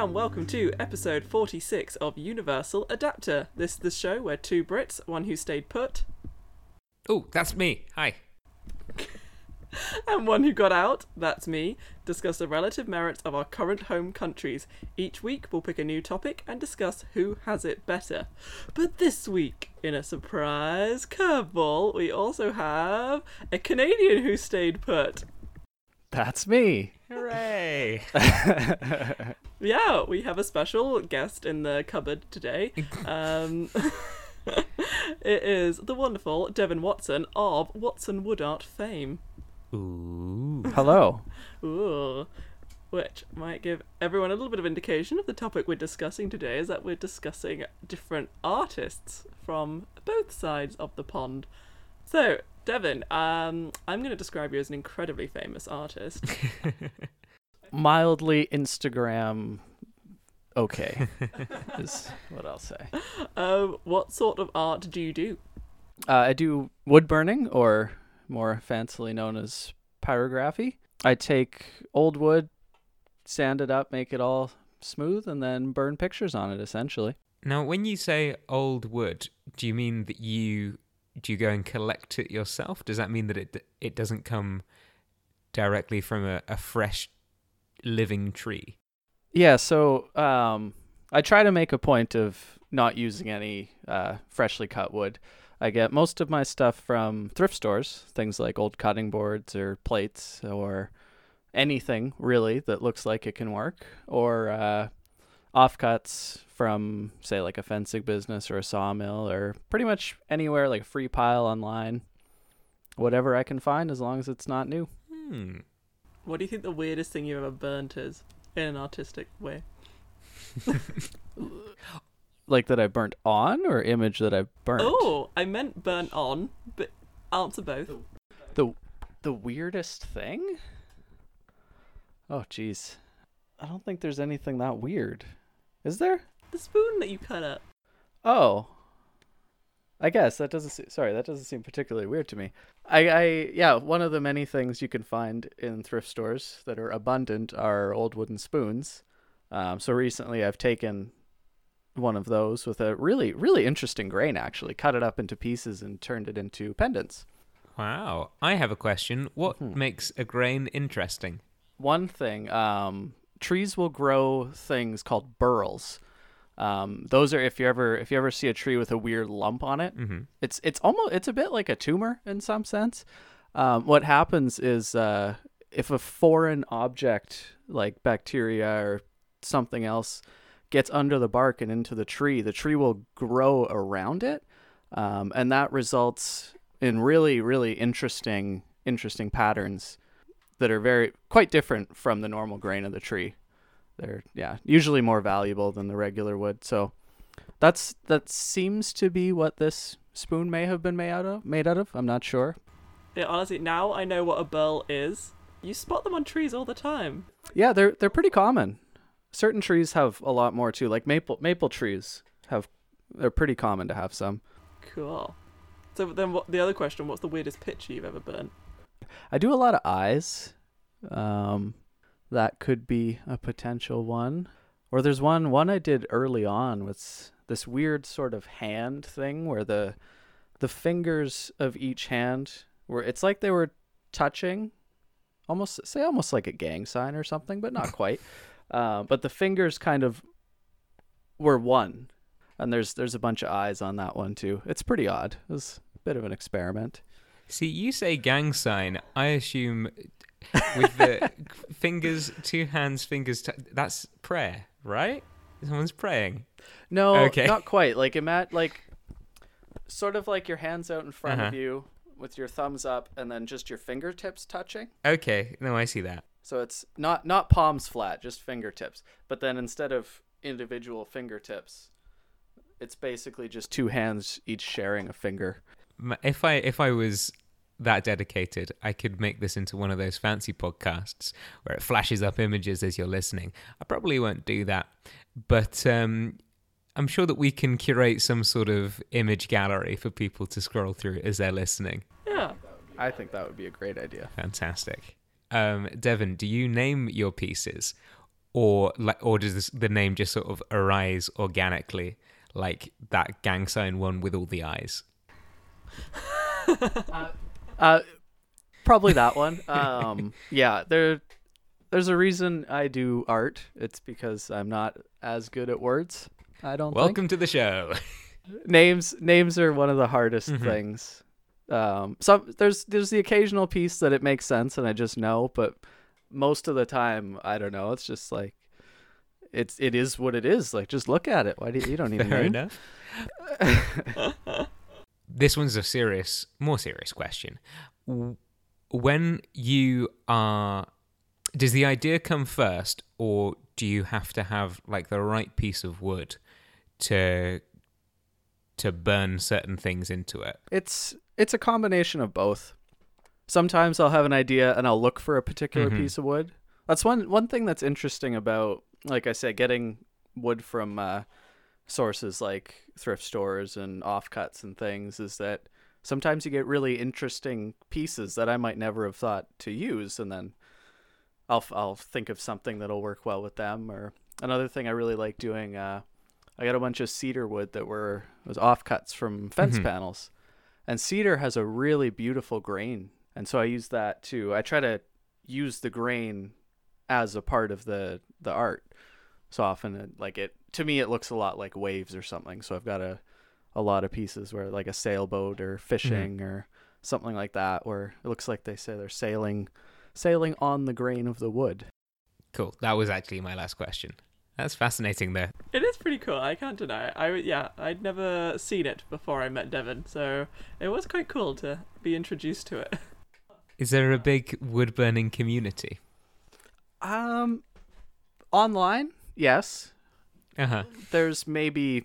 and welcome to episode 46 of Universal Adapter. This is the show where two Brits, one who stayed put, Oh, that's me. Hi. and one who got out, that's me, discuss the relative merits of our current home countries. Each week we'll pick a new topic and discuss who has it better. But this week, in a surprise curveball, we also have a Canadian who stayed put. That's me. Hooray. Yeah, we have a special guest in the cupboard today. Um, it is the wonderful Devon Watson of Watson Woodart fame. Ooh. Hello. Ooh. Which might give everyone a little bit of indication of the topic we're discussing today is that we're discussing different artists from both sides of the pond. So, Devon, um, I'm going to describe you as an incredibly famous artist. Mildly Instagram okay is what I'll say. um, what sort of art do you do? Uh, I do wood burning, or more fancily known as pyrography. I take old wood, sand it up, make it all smooth, and then burn pictures on it. Essentially, Now, when you say old wood, do you mean that you do you go and collect it yourself? Does that mean that it it doesn't come directly from a, a fresh living tree? yeah. So um, I try to make a point of not using any uh, freshly cut wood. I get most of my stuff from thrift stores, things like old cutting boards or plates or anything really that looks like it can work, or uh, offcuts from, say, like a fencing business or a sawmill, or pretty much anywhere like a free pile online. Whatever I can find, as long as it's not new. Hmm. What do you think the weirdest thing you've ever burnt is in an artistic way? Like that I burnt on, or image that I burnt. Oh, I meant burnt on, but answer both. The the weirdest thing? Oh jeez. I don't think there's anything that weird. Is there? The spoon that you cut up. Oh. I guess that doesn't se- sorry, that doesn't seem particularly weird to me. I I yeah, one of the many things you can find in thrift stores that are abundant are old wooden spoons. Um, so recently I've taken one of those with a really really interesting grain actually, cut it up into pieces and turned it into pendants. Wow. I have a question. What Hmm. makes a grain interesting? one thing um, trees will grow things called burls um, those are if you ever if you ever see a tree with a weird lump on it Mm-hmm. it's it's almost it's a bit like a tumor in some sense um, what happens is uh, if a foreign object like bacteria or something else gets under the bark and into the tree the tree will grow around it um, and that results in really really interesting interesting patterns that are very quite different from the normal grain of the tree. They're yeah, usually more valuable than the regular wood. So that's that seems to be what this spoon may have been made out of. Made out of. I'm not sure. Yeah, honestly, now I know what a burl is. You spot them on trees all the time. Yeah, they're they're pretty common. Certain trees have a lot more too. Like maple maple trees have they're pretty common to have some. Cool. So then, what, the other question: What's the weirdest picture you've ever burnt? I do a lot of eyes. Um, that could be a potential one. Or there's one one I did early on with this weird sort of hand thing where the the fingers of each hand were it's like they were touching almost say almost like a gang sign or something, but not quite. Uh, but the fingers kind of were one. And there's there's a bunch of eyes on that one too. It's pretty odd. It was a bit of an experiment. See, you say gang sign. I assume with the fingers, two hands, fingers. T- that's prayer, right? Someone's praying. No, Okay. not quite. Like imagine, like sort of like your hands out in front of Uh-huh. you with your thumbs up, and then just your fingertips touching. Okay, no, I see that. So it's not not palms flat, just fingertips. But then instead of individual fingertips, it's basically just two hands each sharing a finger. If I if I was that dedicated, I could make this into one of those fancy podcasts where it flashes up images as you're listening. I probably won't do that, but um, I'm sure that we can curate some sort of image gallery for people to scroll through as they're listening. Yeah. I think that would be a great idea. Fantastic. Um, Devon, do you name your pieces, or or does the name just sort of arise organically, like that gang sign one with all the eyes? Uh, probably that one. Um, yeah, there, there's a reason I do art. It's because I'm not as good at words. I don't. think. Welcome to the show. names names are one of the hardest Mhm. things. Um, some there's there's the occasional piece that it makes sense and I just know, but most of the time I don't know. It's just like it's it is what it is. Like just look at it. Why do you, you don't need a Fair name? enough. This one's a serious, more serious question. When you are, does the idea come first, or do you have to have like the right piece of wood to to burn certain things into it? It's it's a combination of both. Sometimes I'll have an idea and I'll look for a particular Mhm. piece of wood. That's one one thing that's interesting about, like I said, getting wood from uh, sources like thrift stores and offcuts and things is that sometimes you get really interesting pieces that I might never have thought to use, and then I'll I'll think of something that'll work well with them. Or another thing I really like doing, uh, I got a bunch of cedar wood that were was offcuts from fence Mhm. panels, and cedar has a really beautiful grain, and so I use that too. I try to use the grain as a part of the the art. So often, it, like it to me, it looks a lot like waves or something. So I've got a a lot of pieces where like a sailboat or fishing or something like that, where it looks like they say they're sailing sailing on the grain of the wood. Cool. That was actually my last question. That's fascinating, there. It is pretty cool. I can't deny it. I w- yeah, I'd never seen it before I met Devon, so it was quite cool to be introduced to it. Is there a big wood burning community? Um, online, yes. Uh huh. There's maybe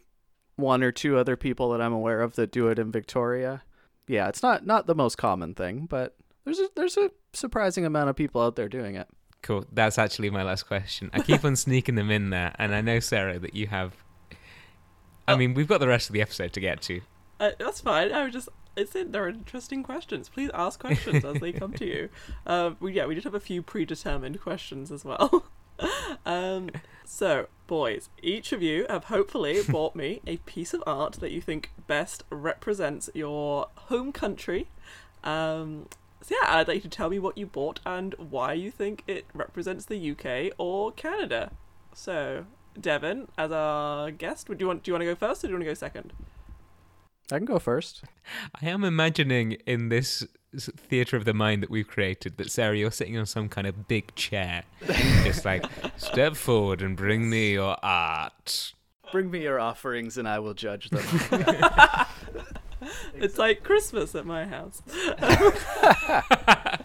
one or two other people that I'm aware of that do it in Victoria. Yeah, it's not not the most common thing, but there's a, there's a surprising amount of people out there doing it. Cool. That's actually my last question. I keep on sneaking them in there, and I know Sarah that you have. I Oh. mean, we've got the rest of the episode to get to. Uh, that's fine. I was just. It's in, there are interesting questions. Please ask questions as they come to you. Um, we, yeah, we did have a few predetermined questions as well. um, so, boys, each of you have hopefully bought me a piece of art that you think best represents your home country. Um, so yeah, I'd like you to tell me what you bought and why you think it represents the UK or Canada. So, Devon, as our guest, would you want? Do you want to go first, or do you want to go second? I can go first. I am imagining in this s- theatre of the mind that we've created that Sarah, you're sitting on some kind of big chair, just like step forward and bring me your art. Bring me your offerings and I will judge them. It's like Christmas at my house.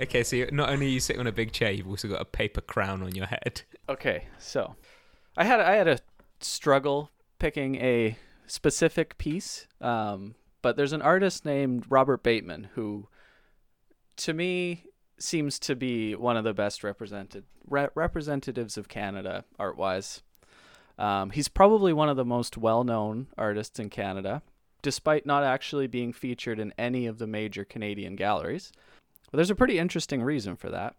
Okay, so you're, not only are you sitting on a big chair, you've also got a paper crown on your head. Okay, so I had I had a struggle picking a specific piece, um, but there's an artist named Robert Bateman who, to me, seems to be one of the best represented re- representatives of Canada art wise. Um, he's probably one of the most well known artists in Canada, despite not actually being featured in any of the major Canadian galleries. But there's a pretty interesting reason for that.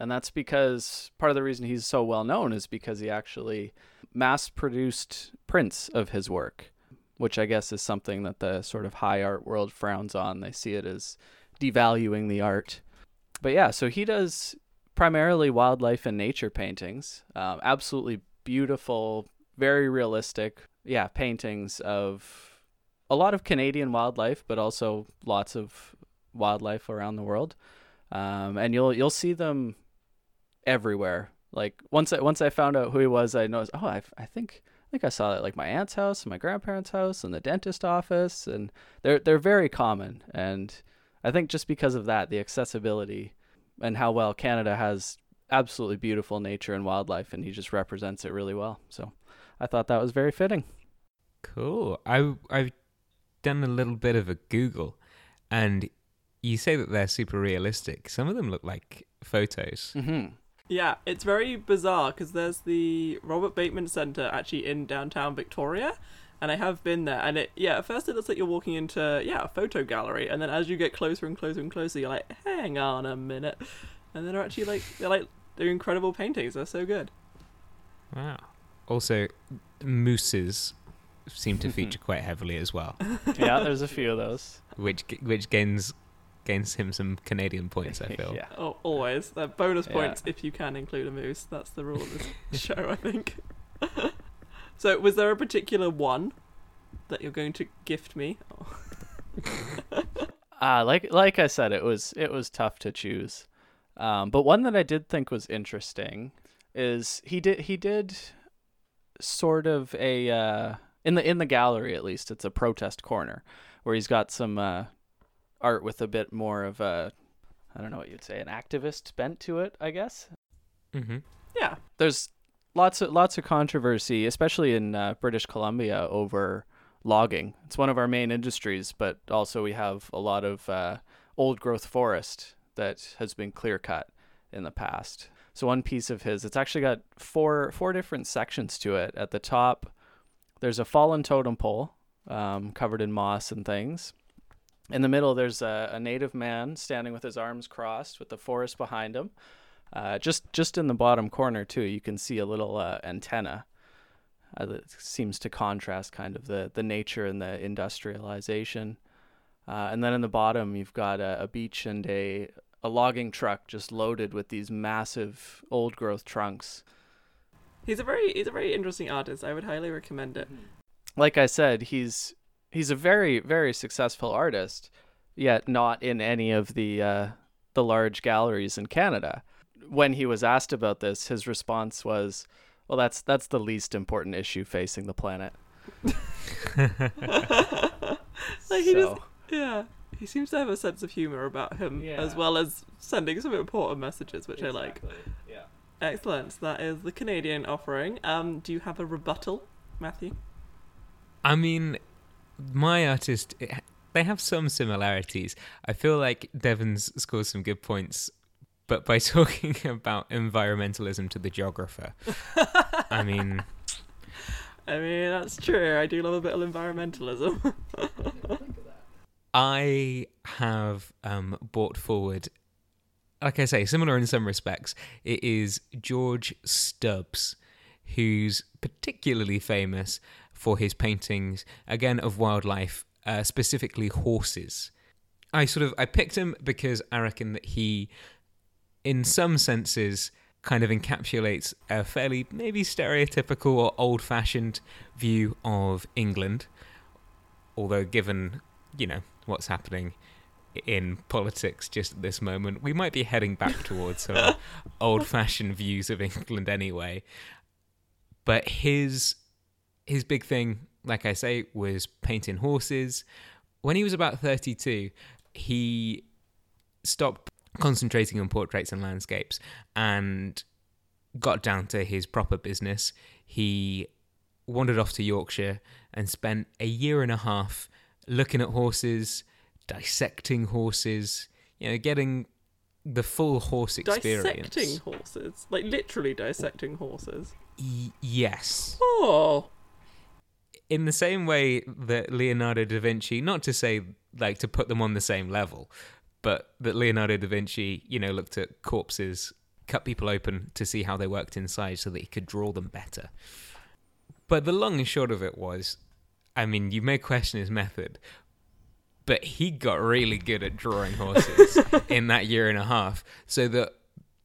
And that's because part of the reason he's so well known is because he actually mass produced prints of his work, which I guess is something that the sort of high art world frowns on. They see it as devaluing the art. But yeah, so he does primarily wildlife and nature paintings. Um, absolutely beautiful, very realistic, yeah, paintings of a lot of Canadian wildlife, but also lots of wildlife around the world. Um, and you'll you'll see them everywhere. Like once I once I found out who he was, I noticed. Oh, I, I think I think I saw it at like my aunt's house, and my grandparents' house, and the dentist office, and they're they're very common. And I think just because of that, the accessibility and how well Canada has absolutely beautiful nature and wildlife, and he just represents it really well. So I thought that was very fitting. Cool. I I've done a little bit of a Google, and you say that they're super realistic. Some of them look like photos. Mm-hmm. Yeah, it's very bizarre because there's the Robert Bateman Center actually in downtown Victoria, and I have been there. And it, yeah, at first it looks like you're walking into yeah a photo gallery, and then as you get closer and closer and closer, you're like, hang on a minute, and then they're actually like they're like They're incredible paintings. They're so good. Wow. Also, mooses seem to feature quite heavily as well, yeah, there's a few of those. which which gains gains him some Canadian points. I feel. yeah. Oh, always. They're bonus Yeah. points if you can include a moose. That's the rule of this show, I think. so, was there a particular one that you're going to gift me? Oh. Uh, like like I said, it was it was tough to choose. Um, but one that I did think was interesting is he did he did sort of a uh, in the in the gallery at least it's a protest corner where he's got some uh, art with a bit more of a I don't know what you'd say an activist bent to it I guess Mm-hmm. Yeah. there's lots of lots of controversy, especially in uh, British Columbia, over logging. It's one of our main industries, but also we have a lot of uh, old growth forest that has been clear cut in the past. So one piece of his, it's actually got four four different sections to it. At the top, there's a fallen totem pole um, covered in moss and things. In the middle, there's a, a native man standing with his arms crossed, with the forest behind him. Uh, just just in the bottom corner too, you can see a little uh, antenna uh, that seems to contrast kind of the the nature and the industrialization. Uh, and then in the bottom, you've got a, a beach and a a logging truck just loaded with these massive old growth trunks. He's a very he's a very interesting artist. I would highly recommend it. Like I said, he's he's a very very successful artist, yet not in any of the uh, the large galleries in Canada. When he was asked about this, his response was, "Well, that's that's the least important issue facing the planet." Like he So- just yeah. He seems to have a sense of humor about him Yeah. as well as sending some important messages, which I like. Yeah. Excellent. That is the Canadian offering. Um, do you have a rebuttal, Matthew? I mean, my artist, it- they have some similarities. I feel like Devon's scored some good points, but by talking about environmentalism to the geographer, I mean, I mean, that's true. I do love a bit of environmentalism. I have um, brought forward, like I say, similar in some respects. It is George Stubbs, who's particularly famous for his paintings, again, of wildlife, uh, specifically horses. I sort of I picked him because I reckon that he, in some senses, kind of encapsulates a fairly maybe stereotypical or old-fashioned view of England. Although, given you know what's happening in politics just at this moment, we might be heading back towards old-fashioned views of England anyway. But his his big thing, like I say, was painting horses. When he was about 32, he stopped concentrating on portraits and landscapes and got down to his proper business. He wandered off to Yorkshire and spent a year and a half looking at horses, dissecting horses, you know, getting the full horse experience. dissecting horses, like literally dissecting horses. Y- yes. Oh, in the same way that Leonardo da Vinci, not to say like to put them on the same level, but that Leonardo da Vinci, you know, looked at corpses, cut people open to see how they worked inside so that he could draw them better. But the long and short of it was, I mean, you may question his method, but he got really good at drawing horses in that year and a half, so that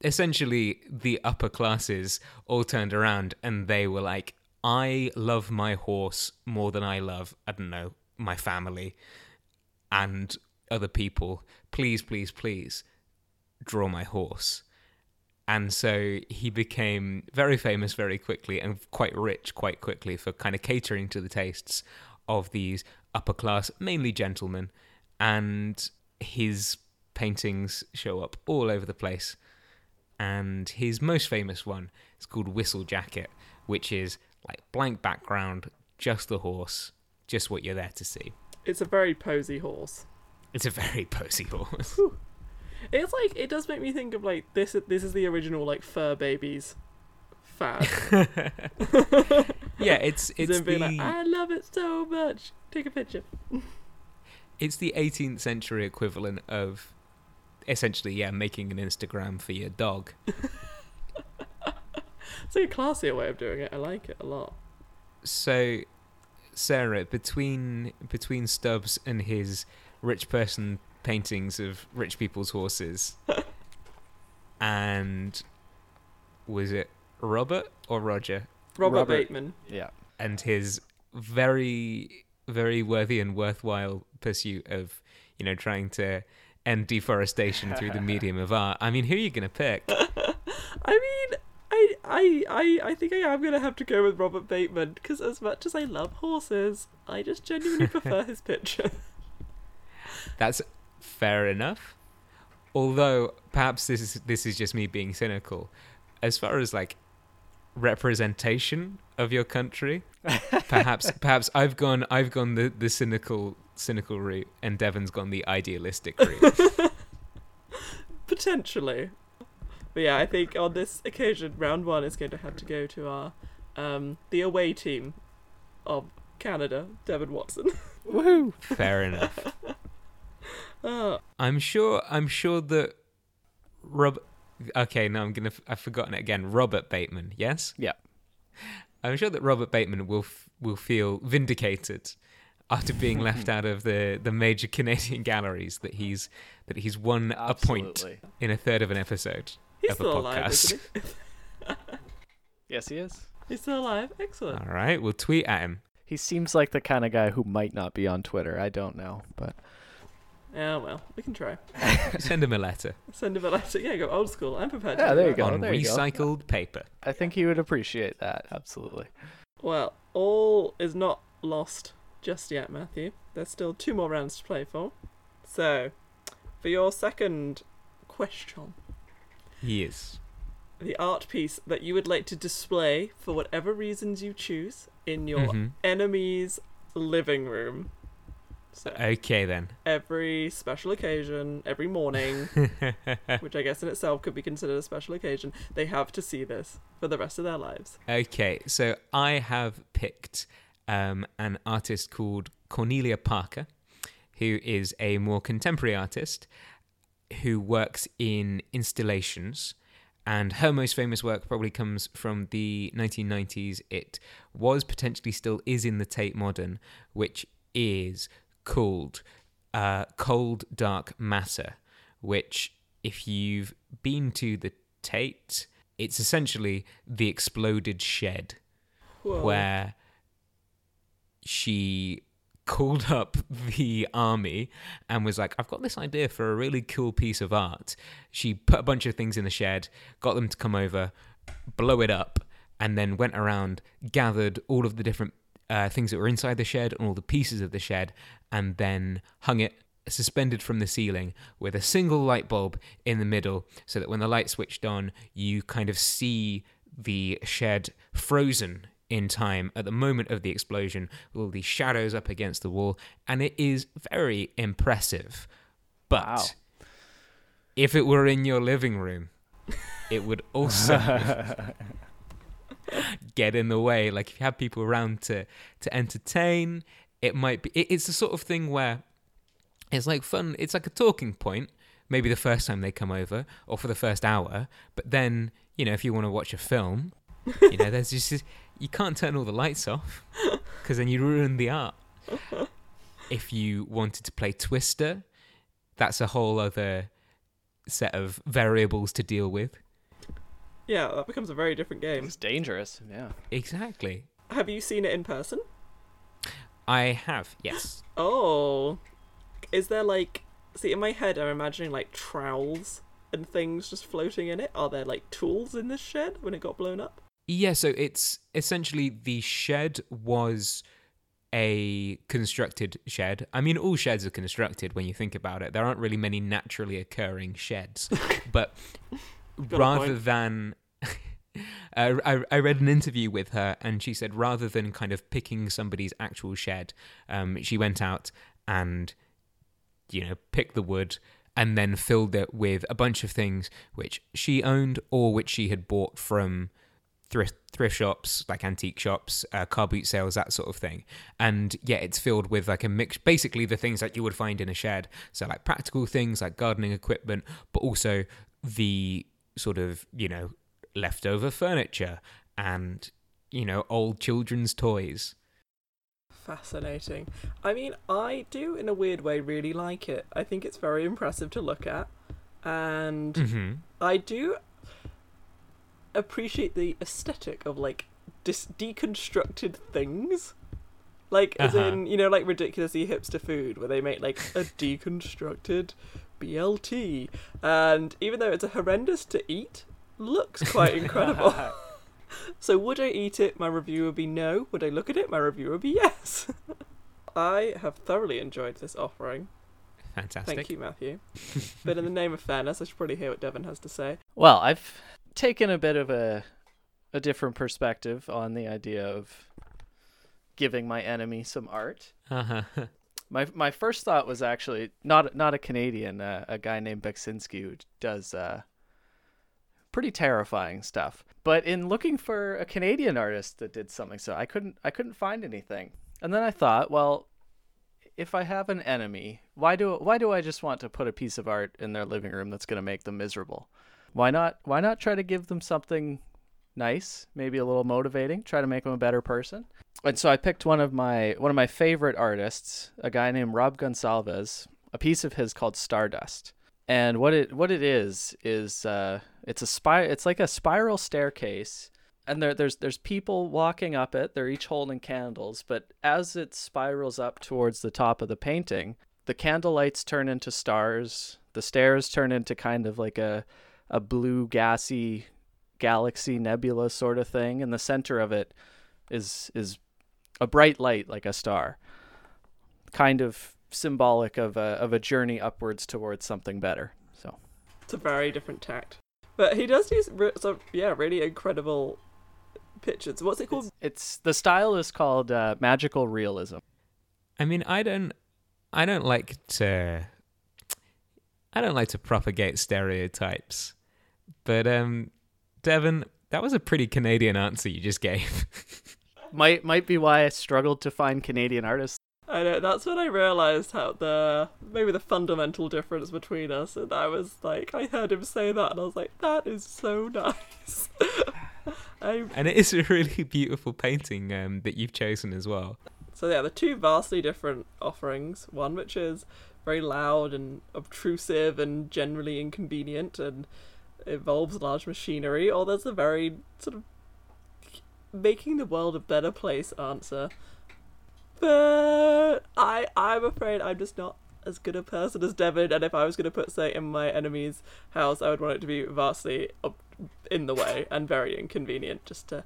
essentially the upper classes all turned around and they were like, I love my horse more than I love, I don't know, my family and other people. Please, please, please draw my horse. And so he became very famous very quickly and quite rich quite quickly for kind of catering to the tastes of these upper class, mainly gentlemen. And his paintings show up all over the place. And his most famous one is called Whistlejacket, which is like blank background, just the horse, just what you're there to see. it's a very posy horse. It's a very posy horse. It's like it does make me think of like this. This is the original like fur babies fad. yeah, it's it's the like, I love it so much. Take a picture. it's the 18th century equivalent of essentially yeah making an Instagram for your dog. It's like a classier way of doing it. I like it a lot. So, Sarah, between between Stubbs and his rich person paintings of rich people's horses, and was it Robert or Roger Robert, Robert. Bateman. Yeah. and his very very worthy and worthwhile pursuit of you know trying to end deforestation through the medium of art. I mean, who are you gonna pick? I mean, I, I, I, think I am gonna have to go with Robert Bateman because as much as I love horses, I just genuinely prefer his picture. That's fair enough. Although perhaps this is this is just me being cynical. As far as like representation of your country, perhaps perhaps I've gone I've gone the, the cynical cynical route and Devon's gone the idealistic route. Potentially. But yeah, I think on this occasion, round one is going to have to go to our um, the away team of Canada, Devon Watson. Woohoo! fair enough. oh, I'm sure I'm sure that Rob Okay, no, I'm going to I've forgotten it again. Robert Bateman, yes? Yeah. I'm sure that Robert Bateman will f- will feel vindicated after being left out of the, the major Canadian galleries that he's that he's won a point in a third of an episode he's of a still alive, podcast. isn't he? Yes, he is. He's still alive. Excellent. All right, we'll tweet at him. He seems like the kind of guy who might not be on Twitter. I don't know, but Yeah, well, we can try. Send him a letter Send him a letter. Yeah, go old school. I'm prepared. Yeah, do there you go. on there you go. recycled paper. I think he would appreciate that. Absolutely. Well, all is not lost just yet, Matthew. There's still two more rounds to play for. So, for your second question, He is. the art piece that you would like to display for whatever reasons you choose in your Mhm. enemy's living room. So, Okay then. every special occasion, every morning, which I guess in itself could be considered a special occasion, they have to see this for the rest of their lives. Okay, so I have picked um, an artist called Cornelia Parker, who is a more contemporary artist who works in installations. And her most famous work probably comes from the 1990s. It was potentially still is in the Tate Modern, which is called uh, Cold Dark Matter, which, if you've been to the Tate, it's essentially the exploded shed Whoa. where she called up the army and was like, I've got this idea for a really cool piece of art. She put a bunch of things in the shed, got them to come over, blow it up, and then went around, gathered all of the different uh, things that were inside the shed and all the pieces of the shed, and then hung it suspended from the ceiling with a single light bulb in the middle so that when the light switched on, you kind of see the shed frozen in time at the moment of the explosion with all these shadows up against the wall, and it is very impressive. But Wow. if it were in your living room, it would also get in the way. Like if you have people around to to entertain, it might be. It, it's the sort of thing where it's like fun. It's like a talking point. Maybe the first time they come over, or for the first hour. But then, you know, if you want to watch a film, you know, there's just this- you can't turn all the lights off because then you ruin the art. If you wanted to play Twister, that's a whole other set of variables to deal with. Yeah, that becomes a very different game. It's dangerous. Yeah. Exactly. Have you seen it in person? I have, yes. Oh. Is there like see in my head I'm imagining like trowels and things just floating in it. Are there like tools in this shed when it got blown up? Yeah, so it's essentially the shed was a constructed shed. I mean, all sheds are constructed when you think about it. There aren't really many naturally occurring sheds. but rather than. Uh, I, I read an interview with her, and she said rather than kind of picking somebody's actual shed, um, she went out and, you know, picked the wood and then filled it with a bunch of things which she owned or which she had bought from thrift thrift shops, like antique shops, uh, car boot sales, that sort of thing. And yeah, it's filled with like a mix, basically the things that you would find in a shed. So like practical things like gardening equipment, but also the sort of you know leftover furniture and, you know, old children's toys. Fascinating. I mean, I do, in a weird way, really like it. I think it's very impressive to look at. And hmm I do appreciate the aesthetic of, like, dis- deconstructed things. Like, as Uh-huh. in, you know, like ridiculously hipster food, where they make, like, a deconstructed BLT. And even though it's a horrendous to eat, looks quite incredible. So would I eat it? My review would be no. Would I look at it? My review would be yes. I have thoroughly enjoyed this offering. Fantastic. Thank you, Matthew. but in the name of fairness, I should probably hear what Devon has to say. Well, I've taken a bit of a a different perspective on the idea of giving my enemy some art. Uh-huh. My my first thought was actually not not a Canadian, uh, a guy named Beksinski who does uh, pretty terrifying stuff. But in looking for a Canadian artist that did something, so I couldn't I couldn't find anything. And then I thought, well, if I have an enemy, why do why do I just want to put a piece of art in their living room that's going to make them miserable? Why not why not try to give them something nice, maybe a little motivating, try to make them a better person? And so I picked one of my one of my favorite artists, a guy named Rob Gonsalves, a piece of his called Stardust. And what it what it is is uh, it's a spy it's like a spiral staircase and there there's there's people walking up it. They're each holding candles, but as it spirals up towards the top of the painting, the candle lights turn into stars. The stairs turn into kind of like a a blue gassy galaxy nebula sort of thing, and the center of it is is a bright light like a star, kind of symbolic of a of a journey upwards towards something better. So It's a very different tact. But he does these, re- some, yeah, really incredible pictures. What's it called? it's the style is called uh, magical realism. I mean, I don't, I don't like to, I don't like to propagate stereotypes, but um, Devon, that was a pretty Canadian answer you just gave. Might might be why I struggled to find Canadian artists. I know that's when I realised how the maybe the fundamental difference between us, and I was like, I heard him say that, and I was like, that is so nice. And it is a really beautiful painting um, that you've chosen as well. So yeah, the two vastly different offerings. One which is very loud and obtrusive and generally inconvenient and involves large machinery, or there's a very sort of making the world a better place answer. But I I'm afraid I'm just not as good a person as Devon, and if I was going to put say in my enemy's house, I would want it to be vastly ob- in the way and very inconvenient, just to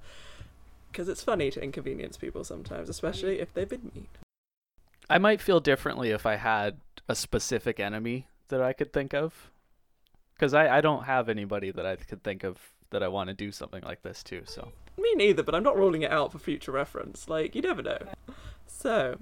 because it's funny to inconvenience people sometimes, especially if they've been mean. I might feel differently if I had a specific enemy that I could think of. Because I, I don't have anybody that I could think of that I want to do something like this to. So Me neither, but I'm not ruling it out for future reference. Like, you never know. So.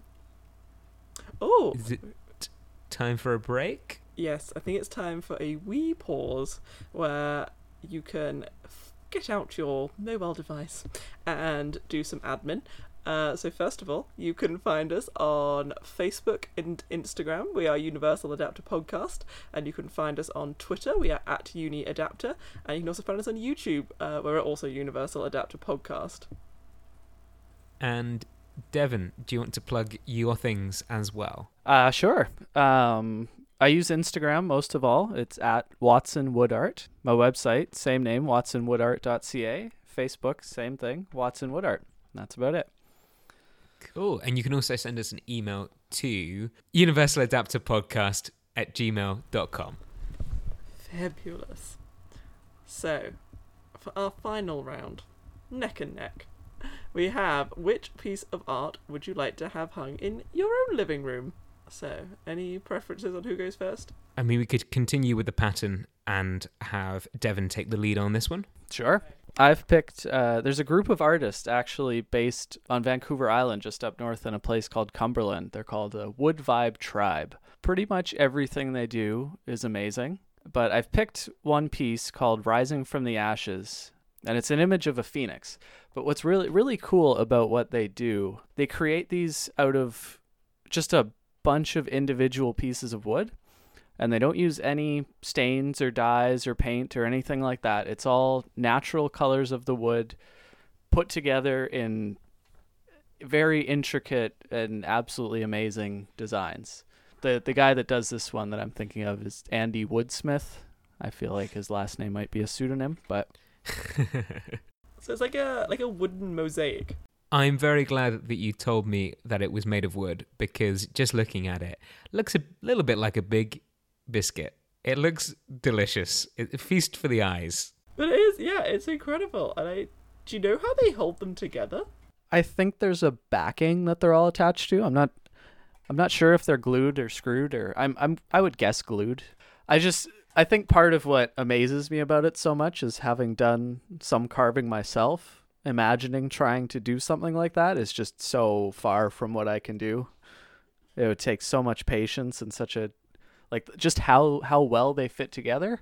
Oh, Is it t- time for a break? yes, I think it's time for a wee pause where you can f- get out your mobile device and do some admin. Uh, so first of all, you can find us on Facebook and Instagram. We are Universal Adapter Podcast, and you can find us on Twitter. We are at Uni Adapter, and you can also find us on YouTube, uh, where we're also Universal Adapter Podcast. And Devon, do you want to plug your things as well? uh, sure. Um, I use Instagram most of all. It's at Watson Wood Art. My website, same name, watsonwoodart.ca. Facebook, same thing, Watson Wood Art. That's about it. Cool. And you can also send us an email to universaladapterpodcast at gmail.com. Fabulous. So, for our final round, neck and neck, we have which piece of art would you like to have hung in your own living room? So, any preferences on who goes first? I mean, we could continue with the pattern and have Devon take the lead on this one. Sure. I've picked. Uh, there's a group of artists actually based on Vancouver Island, just up north, in a place called Cumberland. They're called the Wood Vibe Tribe. Pretty much everything they do is amazing, but I've picked one piece called "Rising from the Ashes," and it's an image of a phoenix. But what's really really cool about what they do, they create these out of just a bunch of individual pieces of wood and they don't use any stains or dyes or paint or anything like that. It's all natural colors of the wood put together in very intricate and absolutely amazing designs. The the guy that does this one that I'm thinking of is Andy Woodsmith. I feel like his last name might be a pseudonym, but So it's like a like a wooden mosaic. I'm very glad that you told me that it was made of wood because just looking at it looks a little bit like a big biscuit. It looks delicious. It, a feast for the eyes. But it is, yeah, it's incredible. And I, do you know how they hold them together? I think there's a backing that they're all attached to. I'm not I'm not sure if they're glued or screwed or I'm I'm I would guess glued. I just I think part of what amazes me about it so much is having done some carving myself, imagining trying to do something like that is just so far from what I can do. It would take so much patience and such a like just how how well they fit together.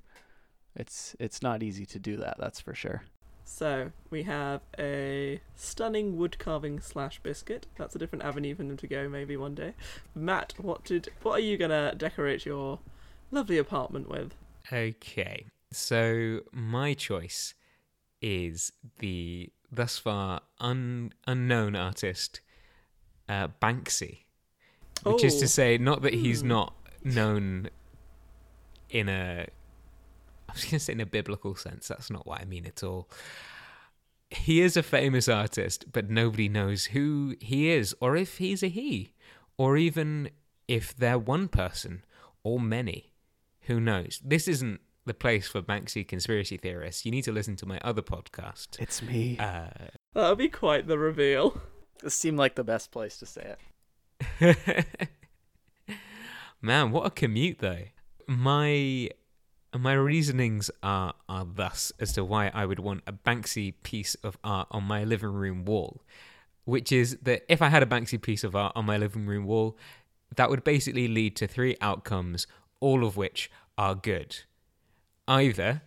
It's it's not easy to do that, that's for sure. So we have a stunning wood carving slash biscuit. That's a different avenue for them to go maybe one day. Matt, what did what are you gonna decorate your lovely apartment with? Okay, so my choice is the thus far un- unknown artist uh, Banksy, which is Oh. to say, not that he's Hmm. not known in a. I was going to say in a biblical sense. That's not what I mean at all. He is a famous artist, but nobody knows who he is, or if he's a he, or even if they're one person or many. Who knows? This isn't the place for Banksy conspiracy theorists. You need to listen to my other podcast. It's me. Uh, That'll be quite the reveal. This seemed like the best place to say it. Man, what a commute though. My my reasonings are are thus as to why I would want a Banksy piece of art on my living room wall, which is that if I had a Banksy piece of art on my living room wall, that would basically lead to three outcomes, all of which are good. Either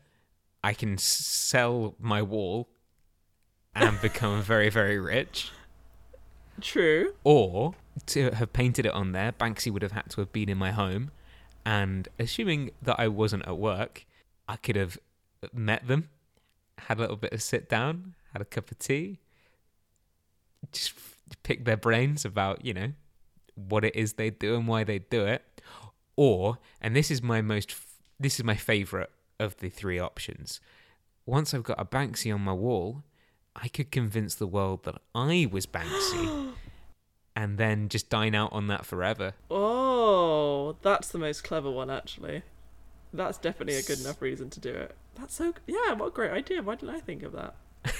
I can sell my wall and become very very rich, True. or to have painted it on there, Banksy would have had to have been in my home. And assuming that I wasn't at work, I could have met them, had a little bit of sit down, had a cup of tea, just pick their brains about, you know, what it is they do and why they do it. Or, and this is my most, this is my favorite of the three options. Once I've got a Banksy on my wall, I could convince the world that I was Banksy and then just dine out on that forever. Oh, that's the most clever one, actually. That's definitely a good enough reason to do it. That's so. Yeah, what a great idea. Why didn't I think of that?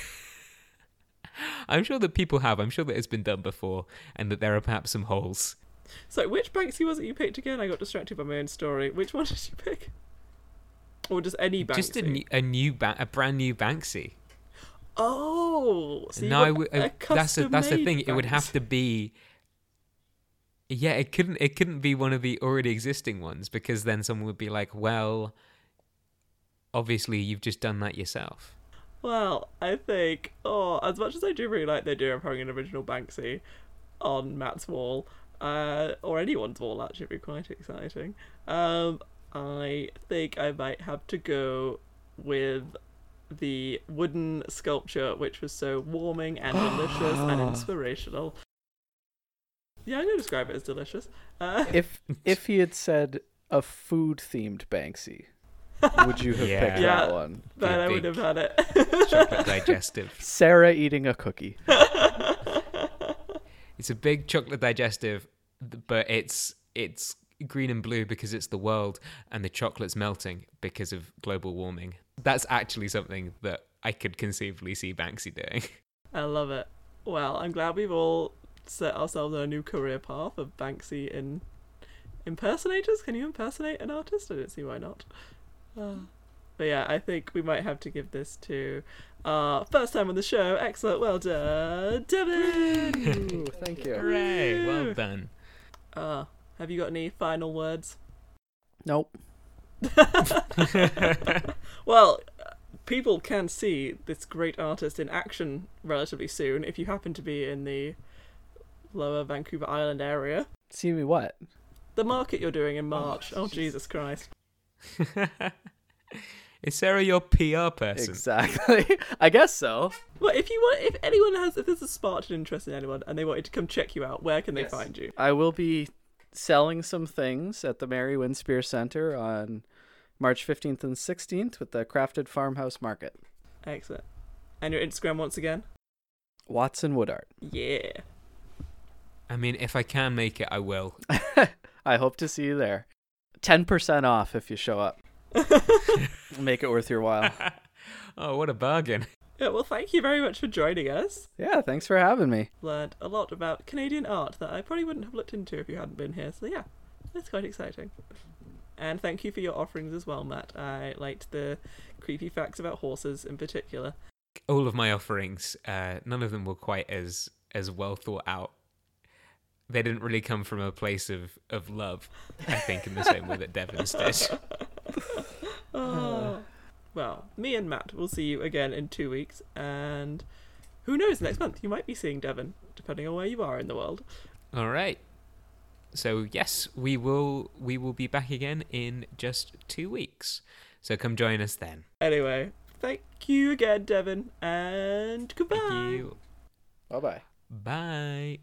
I'm sure that people have. I'm sure that it's been done before and that there are perhaps some holes. So, which Banksy was it you picked again? I got distracted by my own story. Which one did you pick? Or just any Banksy? Just a new, a new ba- a brand new Banksy. Oh, so no, I want w- a uh, that's a, that's the thing. It would have to be. Yeah, it couldn't. It couldn't be one of the already existing ones because then someone would be like, "Well, obviously you've just done that yourself." Well, I think, oh, as much as I do really like the idea of having an original Banksy on Matt's wall, uh, or anyone's wall, actually, it'd be quite exciting. Um, I think I might have to go with the wooden sculpture, which was so warming and delicious and inspirational. Yeah, I'm going to describe it as delicious. Uh, If if he had said a food themed Banksy, would you have Yeah. picked Yeah. that one? then I would have had it. Chocolate digestive. Sarah eating a cookie. It's a big chocolate digestive, but it's it's green and blue because it's the world, and the chocolate's melting because of global warming. That's actually something that I could conceivably see Banksy doing. I love it. Well, I'm glad we've all set ourselves on a new career path of Banksy in impersonators. Can you impersonate an artist? I don't see why not. Uh, but yeah, I think we might have to give this to our first time on the show. Excellent, well done, Devon. Ooh, thank you. Hooray! Well done. uh, have you got any final words? Nope. Well, uh, people can see this great artist in action relatively soon if you happen to be in the lower Vancouver Island area. See me what? The market you're doing in March. Oh, Jesus Christ. Is Sarah your PR person? Exactly. I guess so. Well, if you want, if anyone has, if there's a sparked an interest in anyone and they wanted to come check you out, where can they Yes. find you? I will be selling some things at the Mary Winspear Center on March 15th and 16th with the Crafted Farmhouse Market. Excellent. And your Instagram once again? Watson Woodart. Yeah. I mean, if I can make it, I will. I hope to see you there. 10% off if you show up. Make it worth your while. oh, what a bargain. Yeah, well, thank you very much for joining us. Yeah, thanks for having me. Learned a lot about Canadian art that I probably wouldn't have looked into if you hadn't been here. So yeah, it's quite exciting. And thank you for your offerings as well, Matt. I liked the creepy facts about horses in particular. All of my offerings, uh, none of them were quite as as well thought out. They didn't really come from a place of, of love, I think, in the same way that Devon's did. Oh. Well, me and Matt will see you again in two weeks, and who knows, next month you might be seeing Devon, depending on where you are in the world. All right. So yes, we will we will be back again in just two weeks. So come join us then. Anyway, thank you again, Devon, and goodbye. Thank you. Bye bye. Bye.